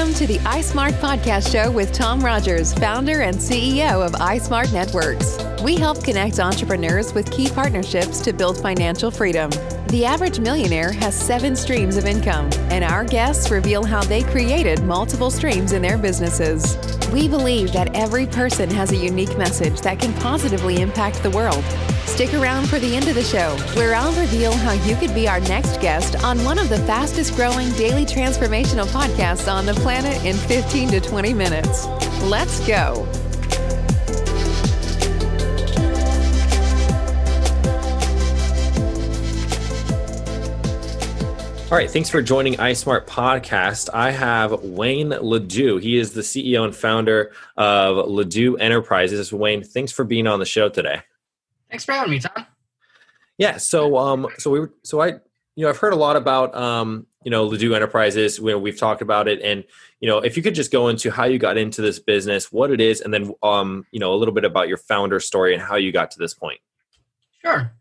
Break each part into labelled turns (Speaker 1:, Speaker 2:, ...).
Speaker 1: Welcome to the iSmart Podcast Show with Tom Rogers, founder and CEO of iSmart Networks. We help connect entrepreneurs with key partnerships to build financial freedom. The average millionaire has seven streams of income, and our guests reveal how they created multiple streams in their businesses. We believe that every person has a unique message that can positively impact the world. Stick around for the end of the show, where I'll reveal how you could be our next guest on one of the fastest growing daily transformational podcasts on the planet in 15 to 20 minutes. Let's go.
Speaker 2: All right, thanks for joining iSmart Podcast. I have Wayne Ledoux. He is the CEO and founder of Ledoux Enterprises. Wayne, thanks for being on the show today.
Speaker 3: Thanks for having me, Tom.
Speaker 2: Yeah, so um, so we were, so I, you know, I've heard a lot about um, you know, Ledoux Enterprises. We, we've talked about it, and you know, if you could just go into how you got into this business, what it is, and then um, you know, a little bit about your founder story and how you got to this point.
Speaker 3: Sure.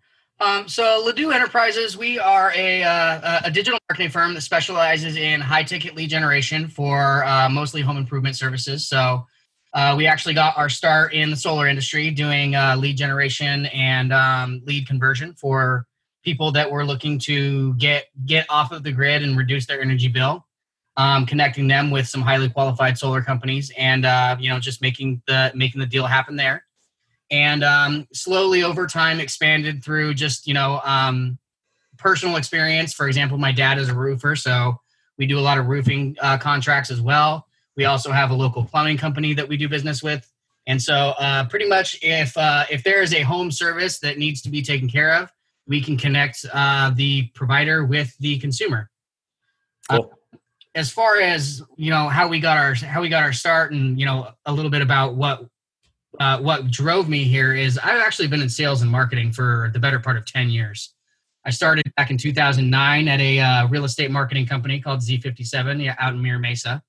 Speaker 3: Um, so Ledoux Enterprises, we are a, uh, a digital marketing firm that specializes in high ticket lead generation for uh, mostly home improvement services. So uh, we actually got our start in the solar industry doing uh, lead generation and um, lead conversion for people that were looking to get get off of the grid and reduce their energy bill. Um, connecting them with some highly qualified solar companies and uh, you know just making the making the deal happen there and um, slowly over time expanded through just you know um, personal experience for example my dad is a roofer so we do a lot of roofing uh, contracts as well we also have a local plumbing company that we do business with and so uh, pretty much if uh, if there is a home service that needs to be taken care of we can connect uh, the provider with the consumer
Speaker 2: cool.
Speaker 3: as far as you know how we got our how we got our start and you know a little bit about what uh, what drove me here is I've actually been in sales and marketing for the better part of 10 years. I started back in 2009 at a uh, real estate marketing company called Z57 out in Mira Mesa.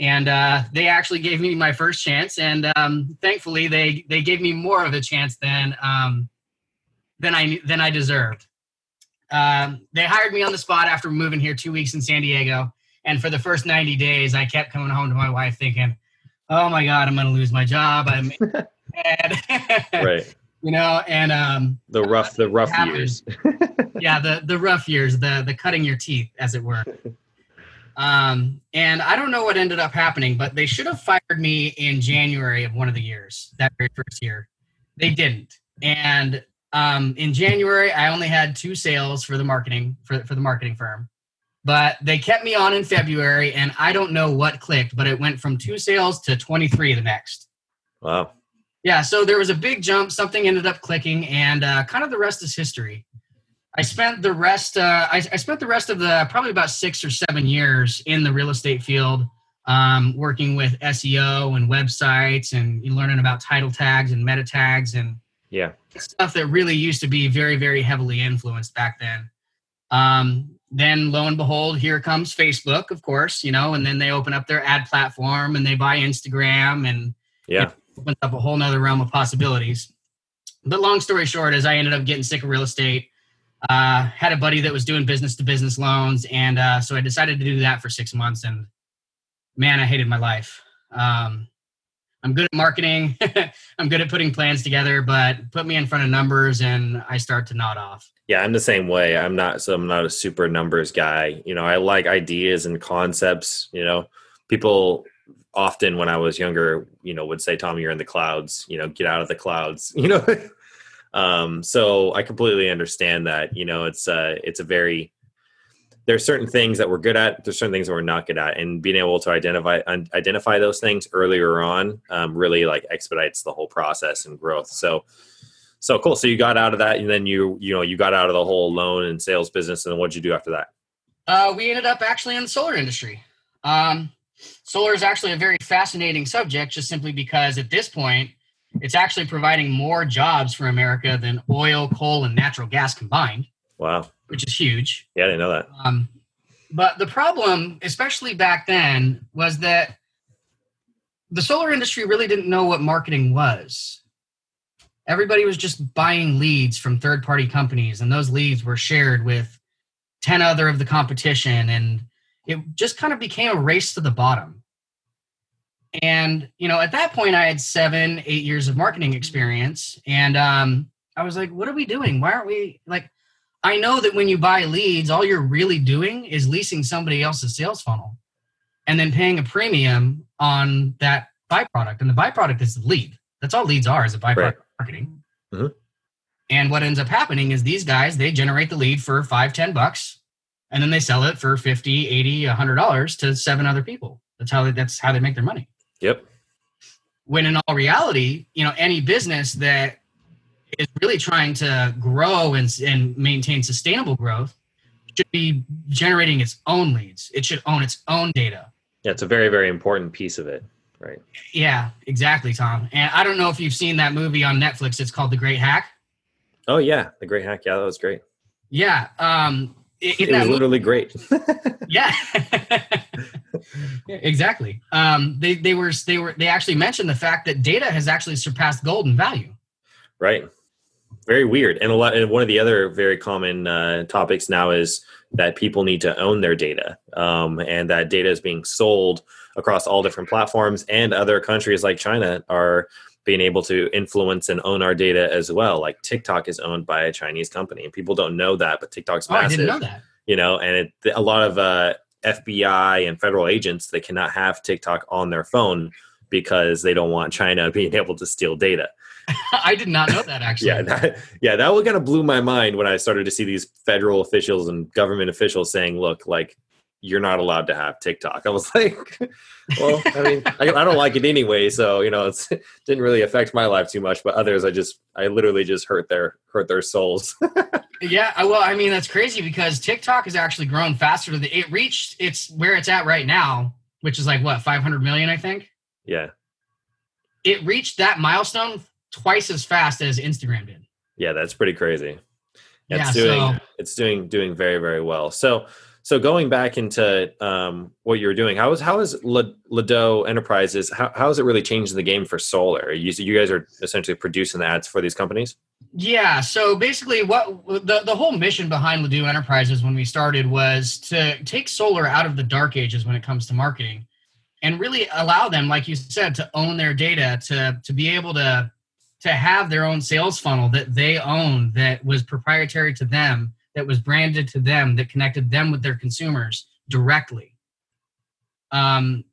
Speaker 3: And uh, they actually gave me my first chance. And um, thankfully, they, they gave me more of a chance than, um, than, I, than I deserved. Um, they hired me on the spot after moving here two weeks in San Diego. And for the first 90 days, I kept coming home to my wife thinking, oh my god, I'm going to lose my job. I'm
Speaker 2: right.
Speaker 3: You know, and um,
Speaker 2: the rough, the rough years.
Speaker 3: yeah, the the rough years, the the cutting your teeth, as it were. Um, and I don't know what ended up happening, but they should have fired me in January of one of the years, that very first year. They didn't. And um, in January, I only had two sales for the marketing for, for the marketing firm but they kept me on in February, and I don't know what clicked, but it went from two sales to 23 the next.
Speaker 2: Wow.
Speaker 3: Yeah, so there was a big jump. Something ended up clicking, and uh, kind of the rest is history. I spent the rest. Uh, I, I, spent the rest of the probably about six or seven years in the real estate field, um, working with SEO and websites, and learning about title tags and meta tags, and
Speaker 2: yeah,
Speaker 3: stuff that really used to be very, very heavily influenced back then. Um, then lo and behold, here comes Facebook, of course, you know, and then they open up their ad platform and they buy Instagram and
Speaker 2: yeah,
Speaker 3: opens up a whole nother realm of possibilities. But long story short, is I ended up getting sick of real estate. Uh, had a buddy that was doing business to business loans, and uh, so I decided to do that for six months. And man, I hated my life. Um, I'm good at marketing. I'm good at putting plans together, but put me in front of numbers and I start to nod off.
Speaker 2: Yeah, I'm the same way. I'm not so I'm not a super numbers guy. You know, I like ideas and concepts, you know. People often when I was younger, you know, would say, Tom, you're in the clouds, you know, get out of the clouds, you know. Um, so I completely understand that, you know, it's uh it's a very there are certain things that we're good at there's certain things that we're not good at and being able to identify identify those things earlier on um, really like expedites the whole process and growth. So so cool. So you got out of that and then you you know you got out of the whole loan and sales business and what'd you do after that?
Speaker 3: Uh, we ended up actually in the solar industry. Um, solar is actually a very fascinating subject just simply because at this point it's actually providing more jobs for america than oil coal and natural gas combined
Speaker 2: wow
Speaker 3: which is huge.
Speaker 2: Yeah, I didn't know that.
Speaker 3: Um, but the problem, especially back then, was that the solar industry really didn't know what marketing was. Everybody was just buying leads from third party companies, and those leads were shared with 10 other of the competition. And it just kind of became a race to the bottom. And you know, at that point, I had seven, eight years of marketing experience, and um, I was like, "What are we doing? Why aren't we like?" I know that when you buy leads, all you're really doing is leasing somebody else's sales funnel, and then paying a premium on that byproduct. And the byproduct is the lead. That's all leads are is a byproduct right. of marketing. Mm-hmm. And what ends up happening is these guys they generate the lead for five, ten bucks, and then they sell it for 50, 80, 100 dollars to seven other people. That's how they, that's how they make their money.
Speaker 2: Yep.
Speaker 3: When in all reality, you know, any business that is really trying to grow and, and maintain sustainable growth should be generating its own leads. It should own its own data.
Speaker 2: Yeah, it's a very, very important piece of it. Right.
Speaker 3: Yeah, exactly, Tom. And I don't know if you've seen that movie on Netflix. It's called The Great Hack.
Speaker 2: Oh yeah, The Great Hack. Yeah, that was great.
Speaker 3: Yeah. Um,
Speaker 2: it, it was movie, literally great.
Speaker 3: yeah. exactly. Um, they they were they were they actually mentioned the fact that data has actually surpassed gold in value.
Speaker 2: Right. Very weird. And a lot. And one of the other very common uh, topics now is that people need to own their data, um, and that data is being sold across all different platforms. And other countries like China are being able to influence and own our data as well. Like TikTok is owned by a Chinese company, and people don't know that, but TikTok's massive. Oh, I didn't know that. You know, and it, a lot of uh, FBI and federal agents they cannot have TikTok on their phone because they don't want China being able to steal data.
Speaker 3: I did not know that actually.
Speaker 2: yeah, that, yeah, that one kind of blew my mind when I started to see these federal officials and government officials saying, "Look, like you're not allowed to have TikTok." I was like, "Well, I mean, I, I don't like it anyway, so you know, it didn't really affect my life too much, but others, I just, I literally just hurt their hurt their souls."
Speaker 3: yeah, well, I mean, that's crazy because TikTok has actually grown faster. Than it reached its where it's at right now, which is like what 500 million, I think.
Speaker 2: Yeah.
Speaker 3: It reached that milestone twice as fast as Instagram did.
Speaker 2: Yeah, that's pretty crazy. Yeah, it's doing so, it's doing doing very very well. So so going back into um, what you're doing, how is how is Ledoux Enterprises? How how has it really changed the game for solar? You you guys are essentially producing the ads for these companies.
Speaker 3: Yeah. So basically, what the the whole mission behind Ledoux Enterprises when we started was to take solar out of the dark ages when it comes to marketing, and really allow them, like you said, to own their data, to to be able to to have their own sales funnel that they own that was proprietary to them that was branded to them that connected them with their consumers directly. Um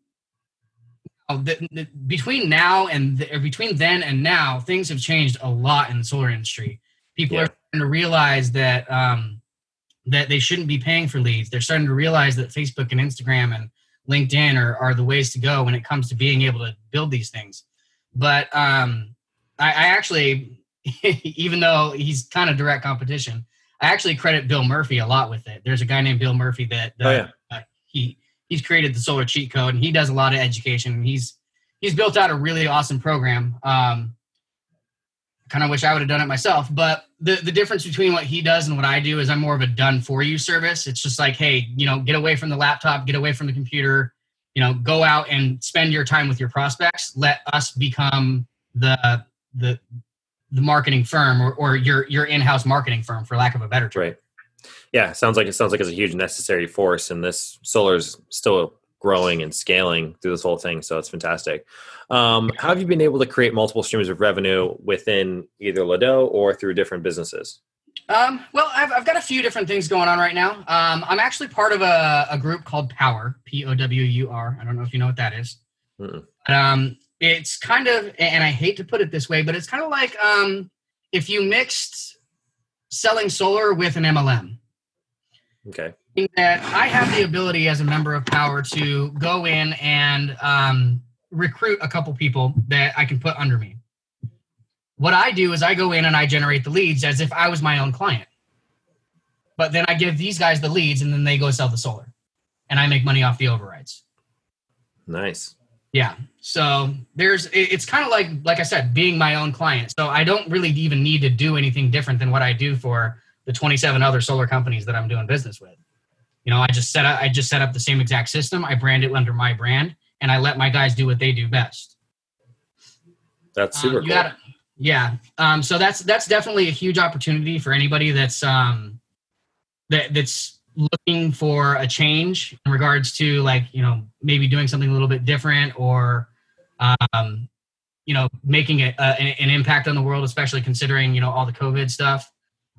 Speaker 3: the, the, between now and the, between then and now things have changed a lot in the solar industry. People yeah. are starting to realize that um that they shouldn't be paying for leads. They're starting to realize that facebook and instagram and linkedin are, are the ways to go when it comes to being able to build these things. But um I, I actually, even though he's kind of direct competition, I actually credit Bill Murphy a lot with it. There's a guy named Bill Murphy that uh, oh, yeah. uh, he he's created the solar cheat code and he does a lot of education. He's he's built out a really awesome program. Um, kind of wish I would have done it myself, but the the difference between what he does and what I do is I'm more of a done for you service. It's just like, hey, you know, get away from the laptop, get away from the computer, you know, go out and spend your time with your prospects. Let us become the the the marketing firm or, or your your in-house marketing firm for lack of a better term.
Speaker 2: Right. Yeah, sounds like it sounds like it's a huge necessary force and this solar's still growing and scaling through this whole thing. So it's fantastic. Um, how have you been able to create multiple streams of revenue within either Ledoux or through different businesses?
Speaker 3: Um, well, I've, I've got a few different things going on right now. Um, I'm actually part of a, a group called Powur, P O W U R. I don't know if you know what that is. Um, it's kind of and i hate to put it this way but it's kind of like um, if you mixed selling solar with an mlm
Speaker 2: okay.
Speaker 3: That i have the ability as a member of Powur to go in and um, recruit a couple people that i can put under me. What i do is i go in and i generate the leads as if i was my own client. But then i give these guys the leads and then they go sell the solar. And i make money off the overrides.
Speaker 2: Nice
Speaker 3: yeah. So there's it's kind of like like I said, being my own client. So I don't really even need to do anything different than what I do for the 27 other solar companies that I'm doing business with. You know, I just set up I just set up the same exact system. I brand it under my brand and I let my guys do what they do best.
Speaker 2: That's um, super um, cool. Gotta,
Speaker 3: yeah. Um, so that's that's definitely a huge opportunity for anybody that's um that that's looking for a change in regards to like you know maybe doing something a little bit different or um, you know, making a, a, an impact on the world, especially considering you know all the COVID stuff.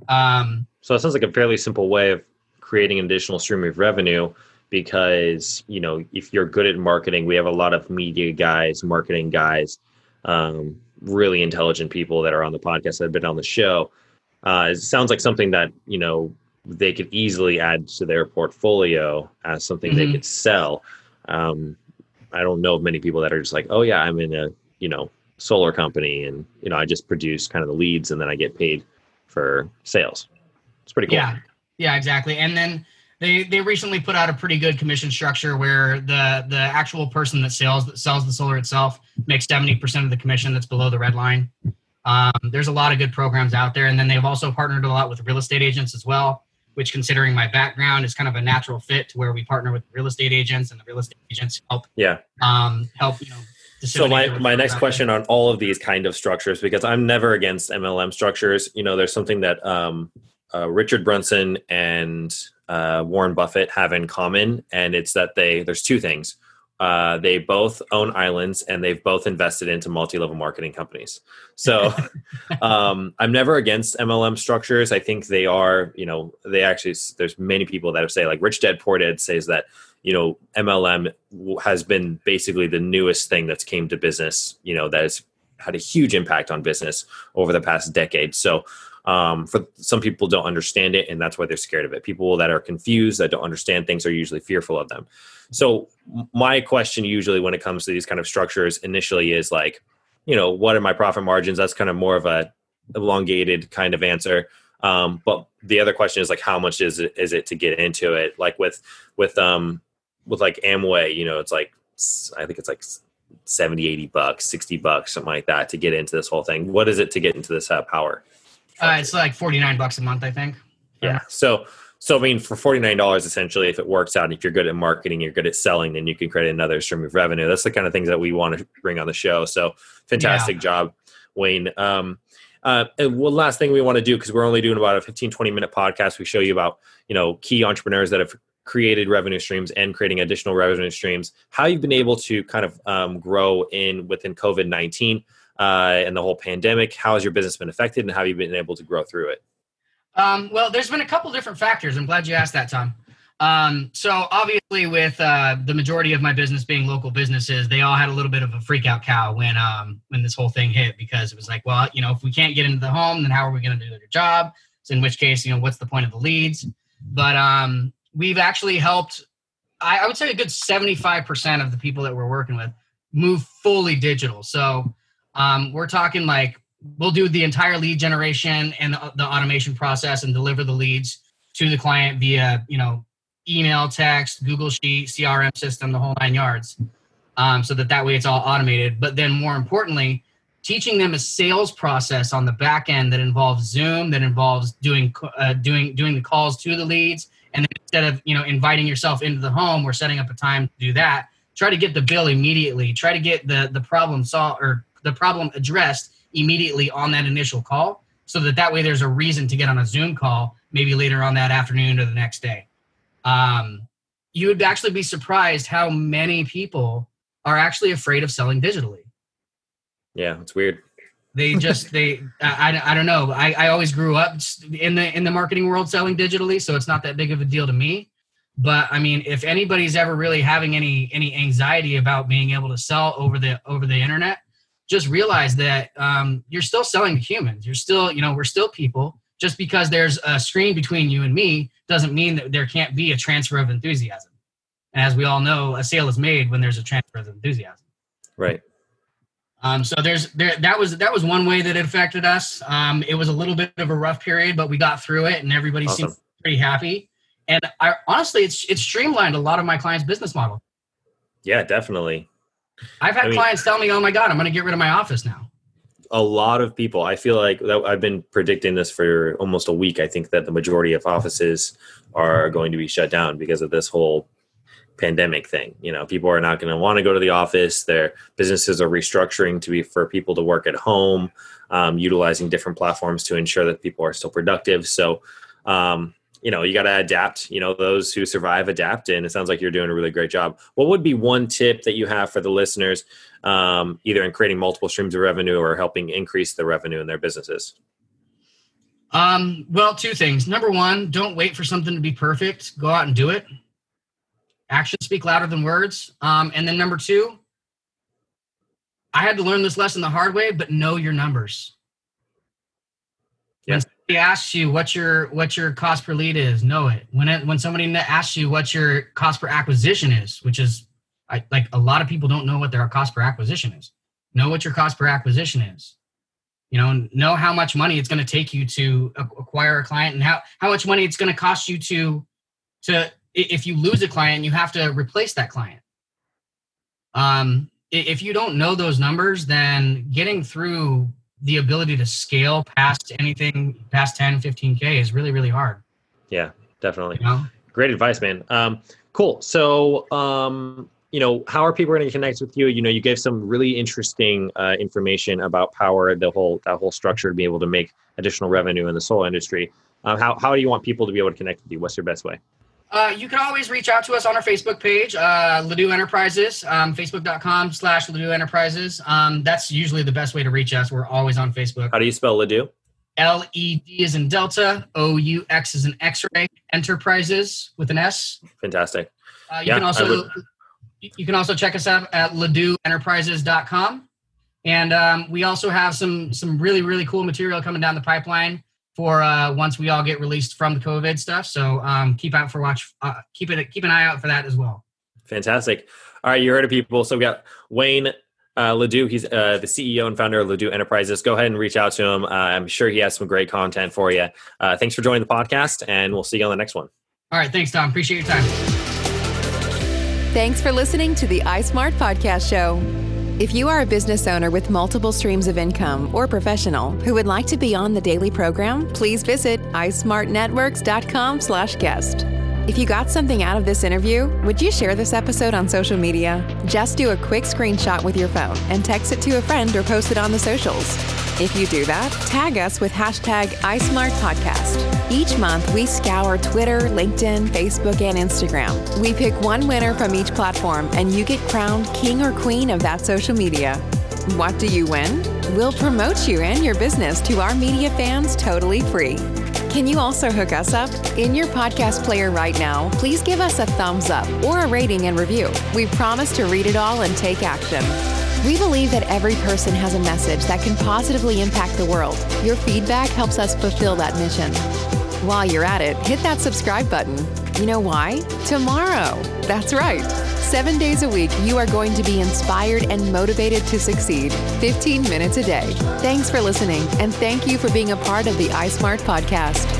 Speaker 2: Um, so it sounds like a fairly simple way of creating an additional stream of revenue because you know if you're good at marketing we have a lot of media guys marketing guys um, really intelligent people that are on the podcast that have been on the show uh, it sounds like something that you know they could easily add to their portfolio as something mm-hmm. they could sell. Um, i don't know of many people that are just like oh yeah i'm in a you know solar company and you know i just produce kind of the leads and then i get paid for sales. It's pretty cool.
Speaker 3: Yeah. Yeah exactly. And then they they recently put out a pretty good commission structure where the the actual person that sells that sells the solar itself makes 70% of the commission that's below the red line. Um, there's a lot of good programs out there. And then they've also partnered a lot with real estate agents as well which considering my background is kind of a natural fit to where we partner with real estate agents and the real estate agents help
Speaker 2: yeah.
Speaker 3: um, help you know
Speaker 2: so my, my next question on all of these kind of structures because i'm never against mlm structures. You know there's something that um, uh, richard branson and uh, Warren Buffett have in common, and it's that they there's two things. Uh, they both own islands and they've both invested into multi-level marketing companies. So um, I'm never against MLM structures. I think they are, you know, they actually there's many people that have say like Rich Dad Poor Dad says that you know MLM has been basically the newest thing that's came to business. You know that has had a huge impact on business over the past decade. So um, for some people don't understand it and that's why they're scared of it. People that are confused that don't understand things are usually fearful of them. So my question usually when it comes to these kind of structures initially is like you know what are my profit margins? That's kind of more of a elongated kind of answer. Um, but the other question is like how much is it is it to get into it? Like with with um with like amway you know it's like i think it's like 70 80 bucks 60 bucks something like that to get into this whole thing. What is it to get into this uh, Powur
Speaker 3: uh, it's like forty nine bucks a month, I think.
Speaker 2: Yeah. So so I mean, for forty nine dollars, essentially, if it works out, if you're good at marketing, you're good at selling, then you can create another stream of revenue. That's the kind of things that we want to bring on the show. So fantastic yeah. job, Wayne. Um, uh, and one last thing we want to do because we're only doing about a 15 20 minute podcast we show you about you know key entrepreneurs that have created revenue streams and creating additional revenue streams how you've been able to kind of um, grow in within covid-19 uh, and the whole pandemic. How has your business been affected, and how have you been able to grow through it?
Speaker 3: Um, well, there's been a couple different factors. I'm glad you asked that, Tom. Um, so obviously, with uh, the majority of my business being local businesses, they all had a little bit of a freak out cow when um, when this whole thing hit because it was like, well, you know, if we can't get into the home, then how are we going to do their job? So in which case, you know, what's the point of the leads? But um, we've actually helped. I, I would say a good 75% of the people that we're working with move fully digital. So um, we're talking like we'll do the entire lead generation and the, the automation process and deliver the leads to the client via you know email, text, Google Sheet, CRM system, the whole nine yards. Um, so that that way it's all automated. But then more importantly, teaching them a sales process on the back end that involves Zoom, that involves doing uh, doing doing the calls to the leads, and then instead of you know inviting yourself into the home, we're setting up a time to do that. Try to get the bill immediately. Try to get the the problem solved or the problem addressed immediately on that initial call so that that way there's a reason to get on a zoom call maybe later on that afternoon or the next day. Um, you would actually be surprised how many people are actually afraid of selling digitally.
Speaker 2: Yeah it's weird.
Speaker 3: They just they I, I, don't know. I, I always grew up in the in the marketing world selling digitally so it's not that big of a deal to me. But i mean if anybody's ever really having any any anxiety about being able to sell over the over the internet just realize that um, you're still selling to humans. You're still, you know, we're still people. Just because there's a screen between you and me doesn't mean that there can't be a transfer of enthusiasm. And as we all know, a sale is made when there's a transfer of enthusiasm.
Speaker 2: Right.
Speaker 3: Um, so there's there that was that was one way that it affected us. Um, it was a little bit of a rough period, but we got through it, and everybody awesome. seemed pretty happy. And I, honestly, it's it's streamlined a lot of my clients' business model.
Speaker 2: Yeah, definitely.
Speaker 3: I've had I mean, clients tell me, "Oh my god, I'm going to get rid of my office now."
Speaker 2: A lot of people. I feel like I've been predicting this for almost a week. I think that the majority of offices are going to be shut down because of this whole pandemic thing. You know, people are not going to want to go to the office. Their businesses are restructuring to be for people to work at home, um, utilizing different platforms to ensure that people are still productive. So, um, you know, you got to adapt. You know, those who survive adapt, and it sounds like you're doing a really great job. What would be one tip that you have for the listeners, um, either in creating multiple streams of revenue or helping increase the revenue in their businesses?
Speaker 3: Um, well, two things. Number one, don't wait for something to be perfect. Go out and do it. Actions speak louder than words. Um, and then number two, I had to learn this lesson the hard way, but know your numbers. Somebody asks you what your what your cost per lead is, know it. When it, when somebody asks you what your cost per acquisition is, which is I, like a lot of people don't know what their cost per acquisition is. Know what your cost per acquisition is. You know, know how much money it's going to take you to acquire a client, and how how much money it's going to cost you to to if you lose a client, you have to replace that client. Um, if you don't know those numbers, then getting through the ability to scale past anything past 10, 15K is really, really hard.
Speaker 2: Yeah, definitely.
Speaker 3: You know?
Speaker 2: Great advice, man. Um, cool. So, um, you know, how are people going to connect with you? You know, you gave some really interesting uh, information about Powur, the whole that whole structure to be able to make additional revenue in the solar industry. Um, how how do you want people to be able to connect with you? What's your best way?
Speaker 3: Uh, you can always reach out to us on our Facebook page, uh, Ledoux Enterprises, um, facebook.com slash Ledoux Enterprises. Um, that's usually the best way to reach us. We're always on Facebook.
Speaker 2: How do you spell Ledoux?
Speaker 3: L E D is in Delta, O U X is in X ray, Enterprises with an S.
Speaker 2: Fantastic.
Speaker 3: Uh, you yeah, can also you can also check us out at ledouxenterprises.com. And um, we also have some some really really cool material coming down the pipeline for uh, once we all get released from the COVID stuff. So um, keep out for watch. Uh, keep it. Keep an eye out for that as well.
Speaker 2: Fantastic. All right, you heard of people. So we got Wayne uh, Ledoux. He's uh, the CEO and founder of Ledoux Enterprises. Go ahead and reach out to him. Uh, I'm sure he has some great content for you. Uh, thanks for joining the podcast, and we'll see you on the next one.
Speaker 3: All right. Thanks, Tom. Appreciate your time.
Speaker 1: Thanks for listening to the iSmart Podcast Show. If you are a business owner with multiple streams of income or professional who would like to be on the daily program, please visit ismartnetworks.com/guest. If you got something out of this interview, would you share this episode on social media? Just do a quick screenshot with your phone and text it to a friend or post it on the socials. If you do that, tag us with hashtag iSmartPodcast. Each month, we scour Twitter, LinkedIn, Facebook, and Instagram. We pick one winner from each platform, and you get crowned king or queen of that social media. What do you win? We'll promote you and your business to our media fans totally free. Can you also hook us up? In your podcast player right now, please give us a thumbs up or a rating and review. We promise to read it all and take action. We believe that every person has a message that can positively impact the world. Your feedback helps us fulfill that mission. While you're at it, hit that subscribe button. You know why? Tomorrow. That's right. Seven days a week, you are going to be inspired and motivated to succeed 15 minutes a day. Thanks for listening, and thank you for being a part of the iSmart podcast.